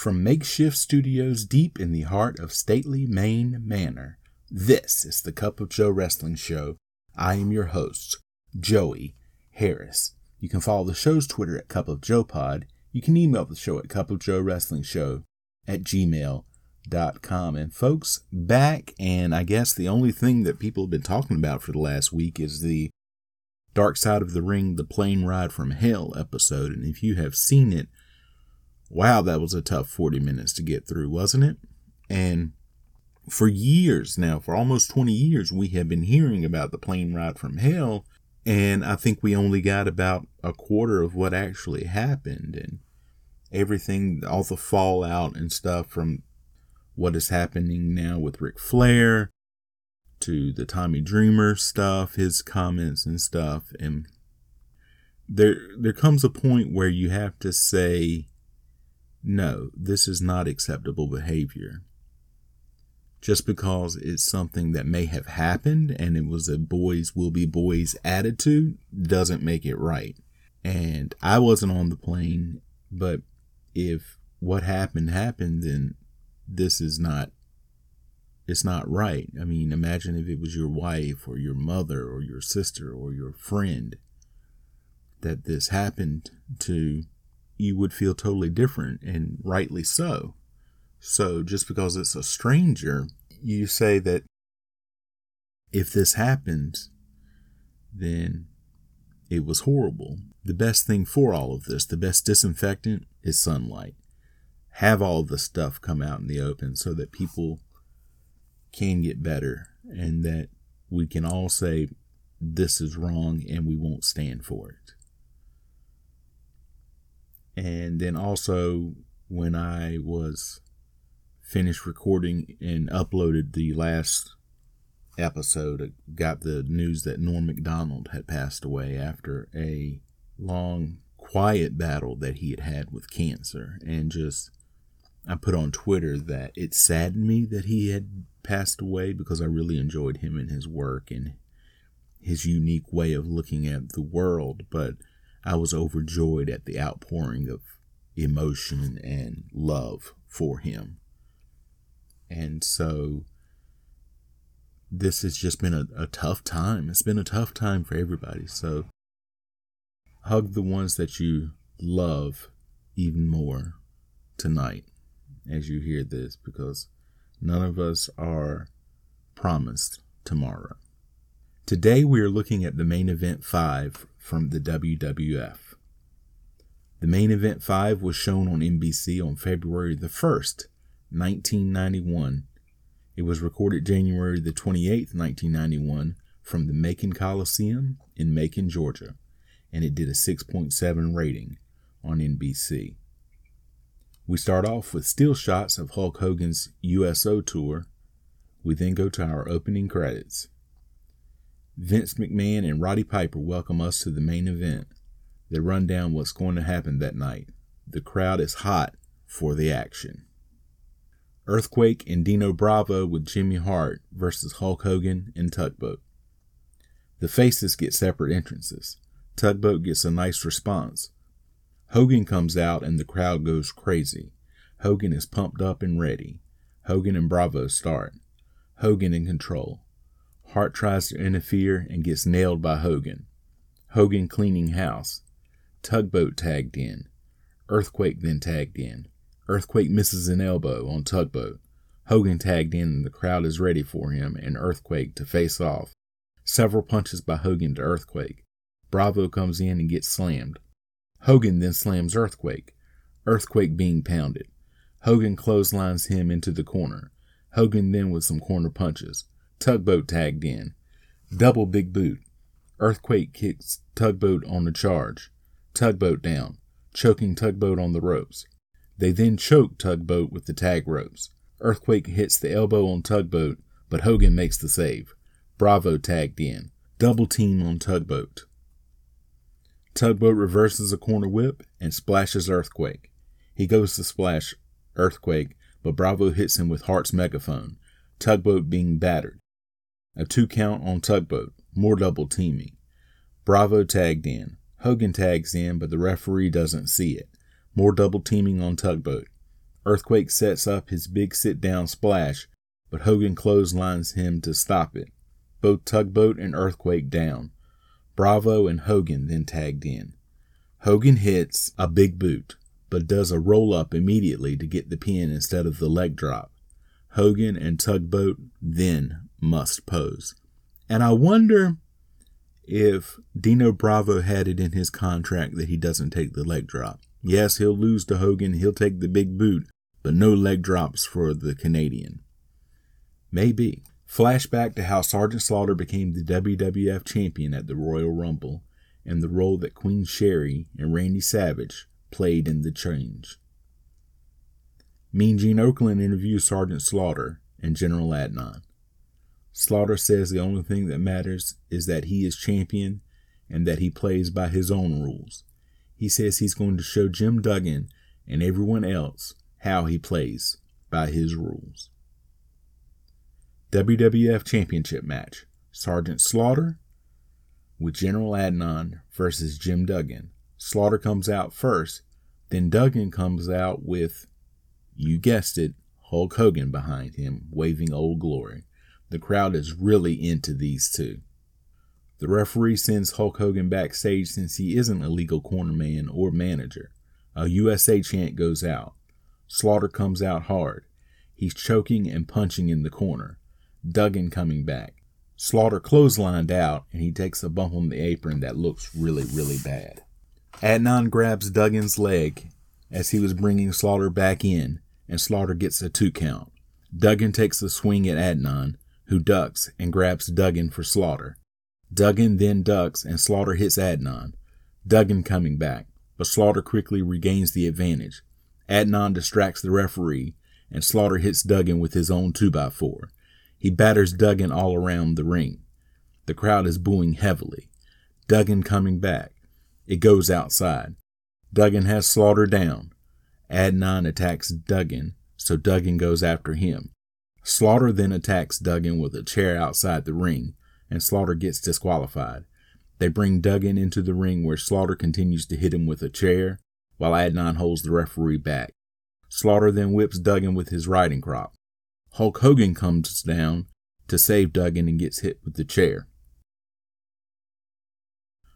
From makeshift studios deep in the heart of stately Maine Manor, this is the Cup of Joe Wrestling Show. I am your host, Joey Harris. You can follow the show's Twitter at Cup of Joe Pod. You can email the show at Cup of Joe Wrestling Show at gmail.com. And folks, back, and I guess the only thing that people have been talking about for the last week is the Dark Side of the Ring, the Plane Ride from Hell episode. And if you have seen it, wow, that was a tough 40 minutes to get through, wasn't it? And for years now, for almost 20 years, we have been hearing about the plane ride from hell. And I think we only got about a quarter of what actually happened and everything, all the fallout and stuff from what is happening now with Ric Flair to the Tommy Dreamer stuff, his comments and stuff. And there, there comes a point where you have to say, no, this is not acceptable behavior. Just because it's something that may have happened and it was a boys will be boys attitude doesn't make it right. And I wasn't on the plane, but if what happened happened, then this is not it's not right. I mean, imagine if it was your wife or your mother or your sister or your friend that this happened to you would feel totally different and rightly so. So just because it's a stranger, you say that if this happens, then it was horrible. The best thing for all of this, the best disinfectant is sunlight. Have all the stuff come out in the open so that people can get better and that we can all say this is wrong and we won't stand for it. And then also, when I was finished recording and uploaded the last episode, I got the news that Norm Macdonald had passed away after a long, quiet battle that he had had with cancer. And just, I put on Twitter that it saddened me that he had passed away because I really enjoyed him and his work and his unique way of looking at the world. But I was overjoyed at the outpouring of emotion and love for him. And so this has just been a, a tough time. It's been a tough time for everybody. So hug the ones that you love even more tonight as you hear this because none of us are promised tomorrow. Today we are looking at the main event 5 from the WWF. The main event 5 was shown on NBC on February the 1st, 1991. It was recorded January the 28th, 1991 from the Macon Coliseum in Macon, Georgia, and it did a 6.7 rating on NBC. We start off with still shots of Hulk Hogan's USO tour. We then go to our opening credits. Vince McMahon and Roddy Piper welcome us to the main event. They run down what's going to happen that night. The crowd is hot for the action. Earthquake and Dino Bravo with Jimmy Hart versus Hulk Hogan and Tugboat. The faces get separate entrances. Tugboat gets a nice response. Hogan comes out and the crowd goes crazy. Hogan is pumped up and ready. Hogan and Bravo start. Hogan in control. Hart tries to interfere and gets nailed by Hogan. Hogan cleaning house. Tugboat tagged in. Earthquake then tagged in. Earthquake misses an elbow on Tugboat. Hogan tagged in and the crowd is ready for him and Earthquake to face off. Several punches by Hogan to Earthquake. Bravo comes in and gets slammed. Hogan then slams Earthquake. Earthquake being pounded. Hogan clotheslines him into the corner. Hogan then with some corner punches. Tugboat tagged in. Double big boot. Earthquake kicks Tugboat on the charge. Tugboat down. Choking Tugboat on the ropes. They then choke Tugboat with the tag ropes. Earthquake hits the elbow on Tugboat, but Hogan makes the save. Bravo tagged in. Double team on Tugboat. Tugboat reverses a corner whip and splashes Earthquake. He goes to splash Earthquake, but Bravo hits him with Hart's megaphone, Tugboat being battered. A two count on Tugboat, more double teaming. Bravo tagged in. Hogan tags in, but the referee doesn't see it. More double teaming on Tugboat. Earthquake sets up his big sit down splash, but Hogan clotheslines him to stop it. Both Tugboat and Earthquake down. Bravo and Hogan then tagged in. Hogan hits a big boot, but does a roll up immediately to get the pin instead of the leg drop. Hogan and Tugboat then must pose. And I wonder if Dino Bravo had it in his contract that he doesn't take the leg drop. Yes, he'll lose to Hogan, he'll take the big boot, but no leg drops for the Canadian. Maybe. Flashback to how Sergeant Slaughter became the WWF champion at the Royal Rumble and the role that Queen Sherri and Randy Savage played in the change. Mean Gene Okerlund interviews Sergeant Slaughter and General Adnan. Slaughter says the only thing that matters is that he is champion and that he plays by his own rules. He says he's going to show Jim Duggan and everyone else how he plays by his rules. WWF Championship match Sergeant Slaughter with General Adnan versus Jim Duggan. Slaughter comes out first, then Duggan comes out with, you guessed it, Hulk Hogan behind him, waving Old Glory. The crowd is really into these two. The referee sends Hulk Hogan backstage since he isn't a legal cornerman or manager. A USA chant goes out. Slaughter comes out hard. He's choking and punching in the corner. Duggan coming back. Slaughter clotheslined out, and he takes a bump on the apron that looks really, really bad. Adnan grabs Duggan's leg as he was bringing Slaughter back in, and Slaughter gets a two count. Duggan takes a swing at Adnan, who ducks and grabs Duggan for Slaughter. Duggan then ducks, and Slaughter hits Adnan. Duggan coming back, but Slaughter quickly regains the advantage. Adnan distracts the referee, and Slaughter hits Duggan with his own 2x4. He batters Duggan all around the ring. The crowd is booing heavily. Duggan coming back. It goes outside. Duggan has Slaughter down. Adnan attacks Duggan, so Duggan goes after him. Slaughter then attacks Duggan with a chair outside the ring, and Slaughter gets disqualified. They bring Duggan into the ring where Slaughter continues to hit him with a chair, while Adnan holds the referee back. Slaughter then whips Duggan with his riding crop. Hulk Hogan comes down to save Duggan and gets hit with the chair.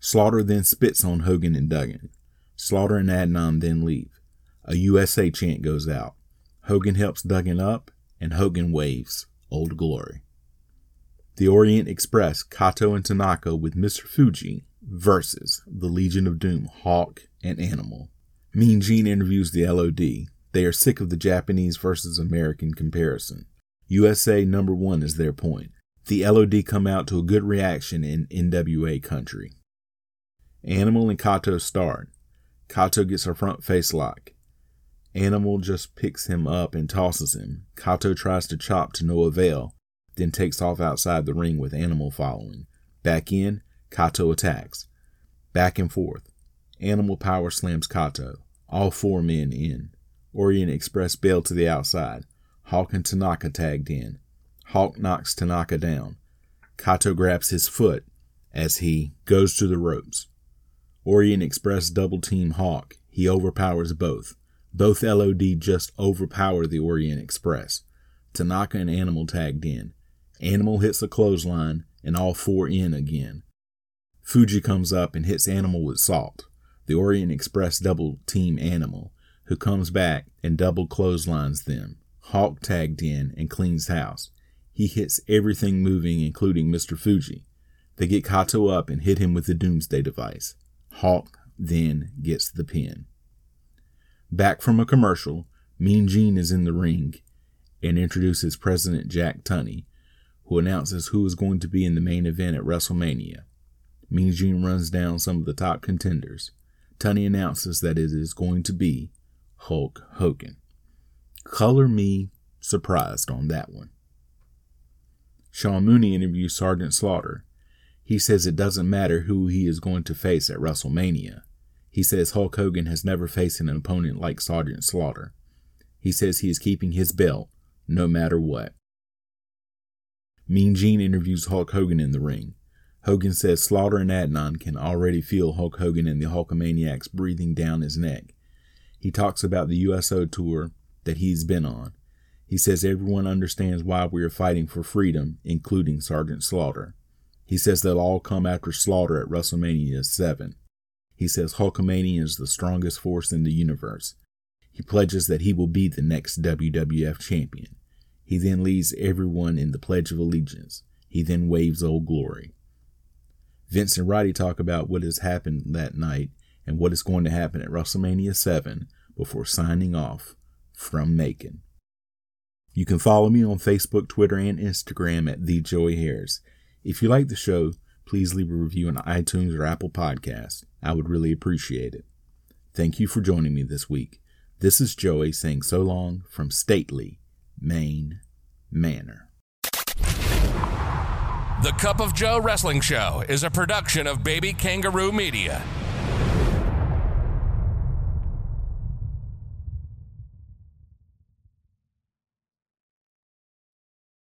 Slaughter then spits on Hogan and Duggan. Slaughter and Adnan then leave. A USA chant goes out. Hogan helps Duggan up, and Hogan waves Old Glory. The Orient Express, Kato and Tanaka with Mr. Fuji versus the Legion of Doom, Hawk and Animal. Mean Gene interviews the LOD. They are sick of the Japanese versus American comparison. USA number one is their point. The LOD come out to a good reaction in NWA country. Animal and Kato start. Kato gets a front face lock. Animal just picks him up and tosses him. Kato tries to chop to no avail, then takes off outside the ring with Animal following. Back in, Kato attacks. Back and forth. Animal power slams Kato. All four men in. Orient Express bailed to the outside. Hawk and Tanaka tagged in. Hawk knocks Tanaka down. Kato grabs his foot as he goes to the ropes. Orient Express double team Hawk. He overpowers both. Both LOD just overpower the Orient Express. Tanaka and Animal tagged in. Animal hits a clothesline, and all four in again. Fuji comes up and hits Animal with salt. The Orient Express double team Animal who comes back and double clotheslines them. Hawk tagged in and cleans house. He hits everything moving, including Mr. Fuji. They get Kato up and hit him with the Doomsday device. Hawk then gets the pin. Back from a commercial, Mean Gene is in the ring and introduces President Jack Tunney, who announces who is going to be in the main event at WrestleMania. Mean Gene runs down some of the top contenders. Tunney announces that it is going to be Hulk Hogan. Color me surprised on that one. Sean Mooney interviews Sergeant Slaughter. He says it doesn't matter who he is going to face at WrestleMania. He says Hulk Hogan has never faced an opponent like Sergeant Slaughter. He says he is keeping his belt no matter what. Mean Gene interviews Hulk Hogan in the ring. Hogan says Slaughter and Adnan can already feel Hulk Hogan and the Hulkamaniacs breathing down his neck. He talks about the USO tour that he's been on. He says everyone understands why we are fighting for freedom, including Sergeant Slaughter. He says they'll all come after Slaughter at WrestleMania 7. He says Hulkamania is the strongest force in the universe. He pledges that he will be the next WWF champion. He then leads everyone in the Pledge of Allegiance. He then waves Old Glory. Vince and Roddy talk about what has happened that night and what is going to happen at WrestleMania 7 before signing off from Macon. You can follow me on Facebook, Twitter, and Instagram at The Joey Harris. If you like the show, please leave a review on iTunes or Apple Podcasts. I would really appreciate it. Thank you for joining me this week. This is Joey saying so long from Stately, Maine Manor. The Cup of Joe Wrestling Show is a production of Baby Kangaroo Media.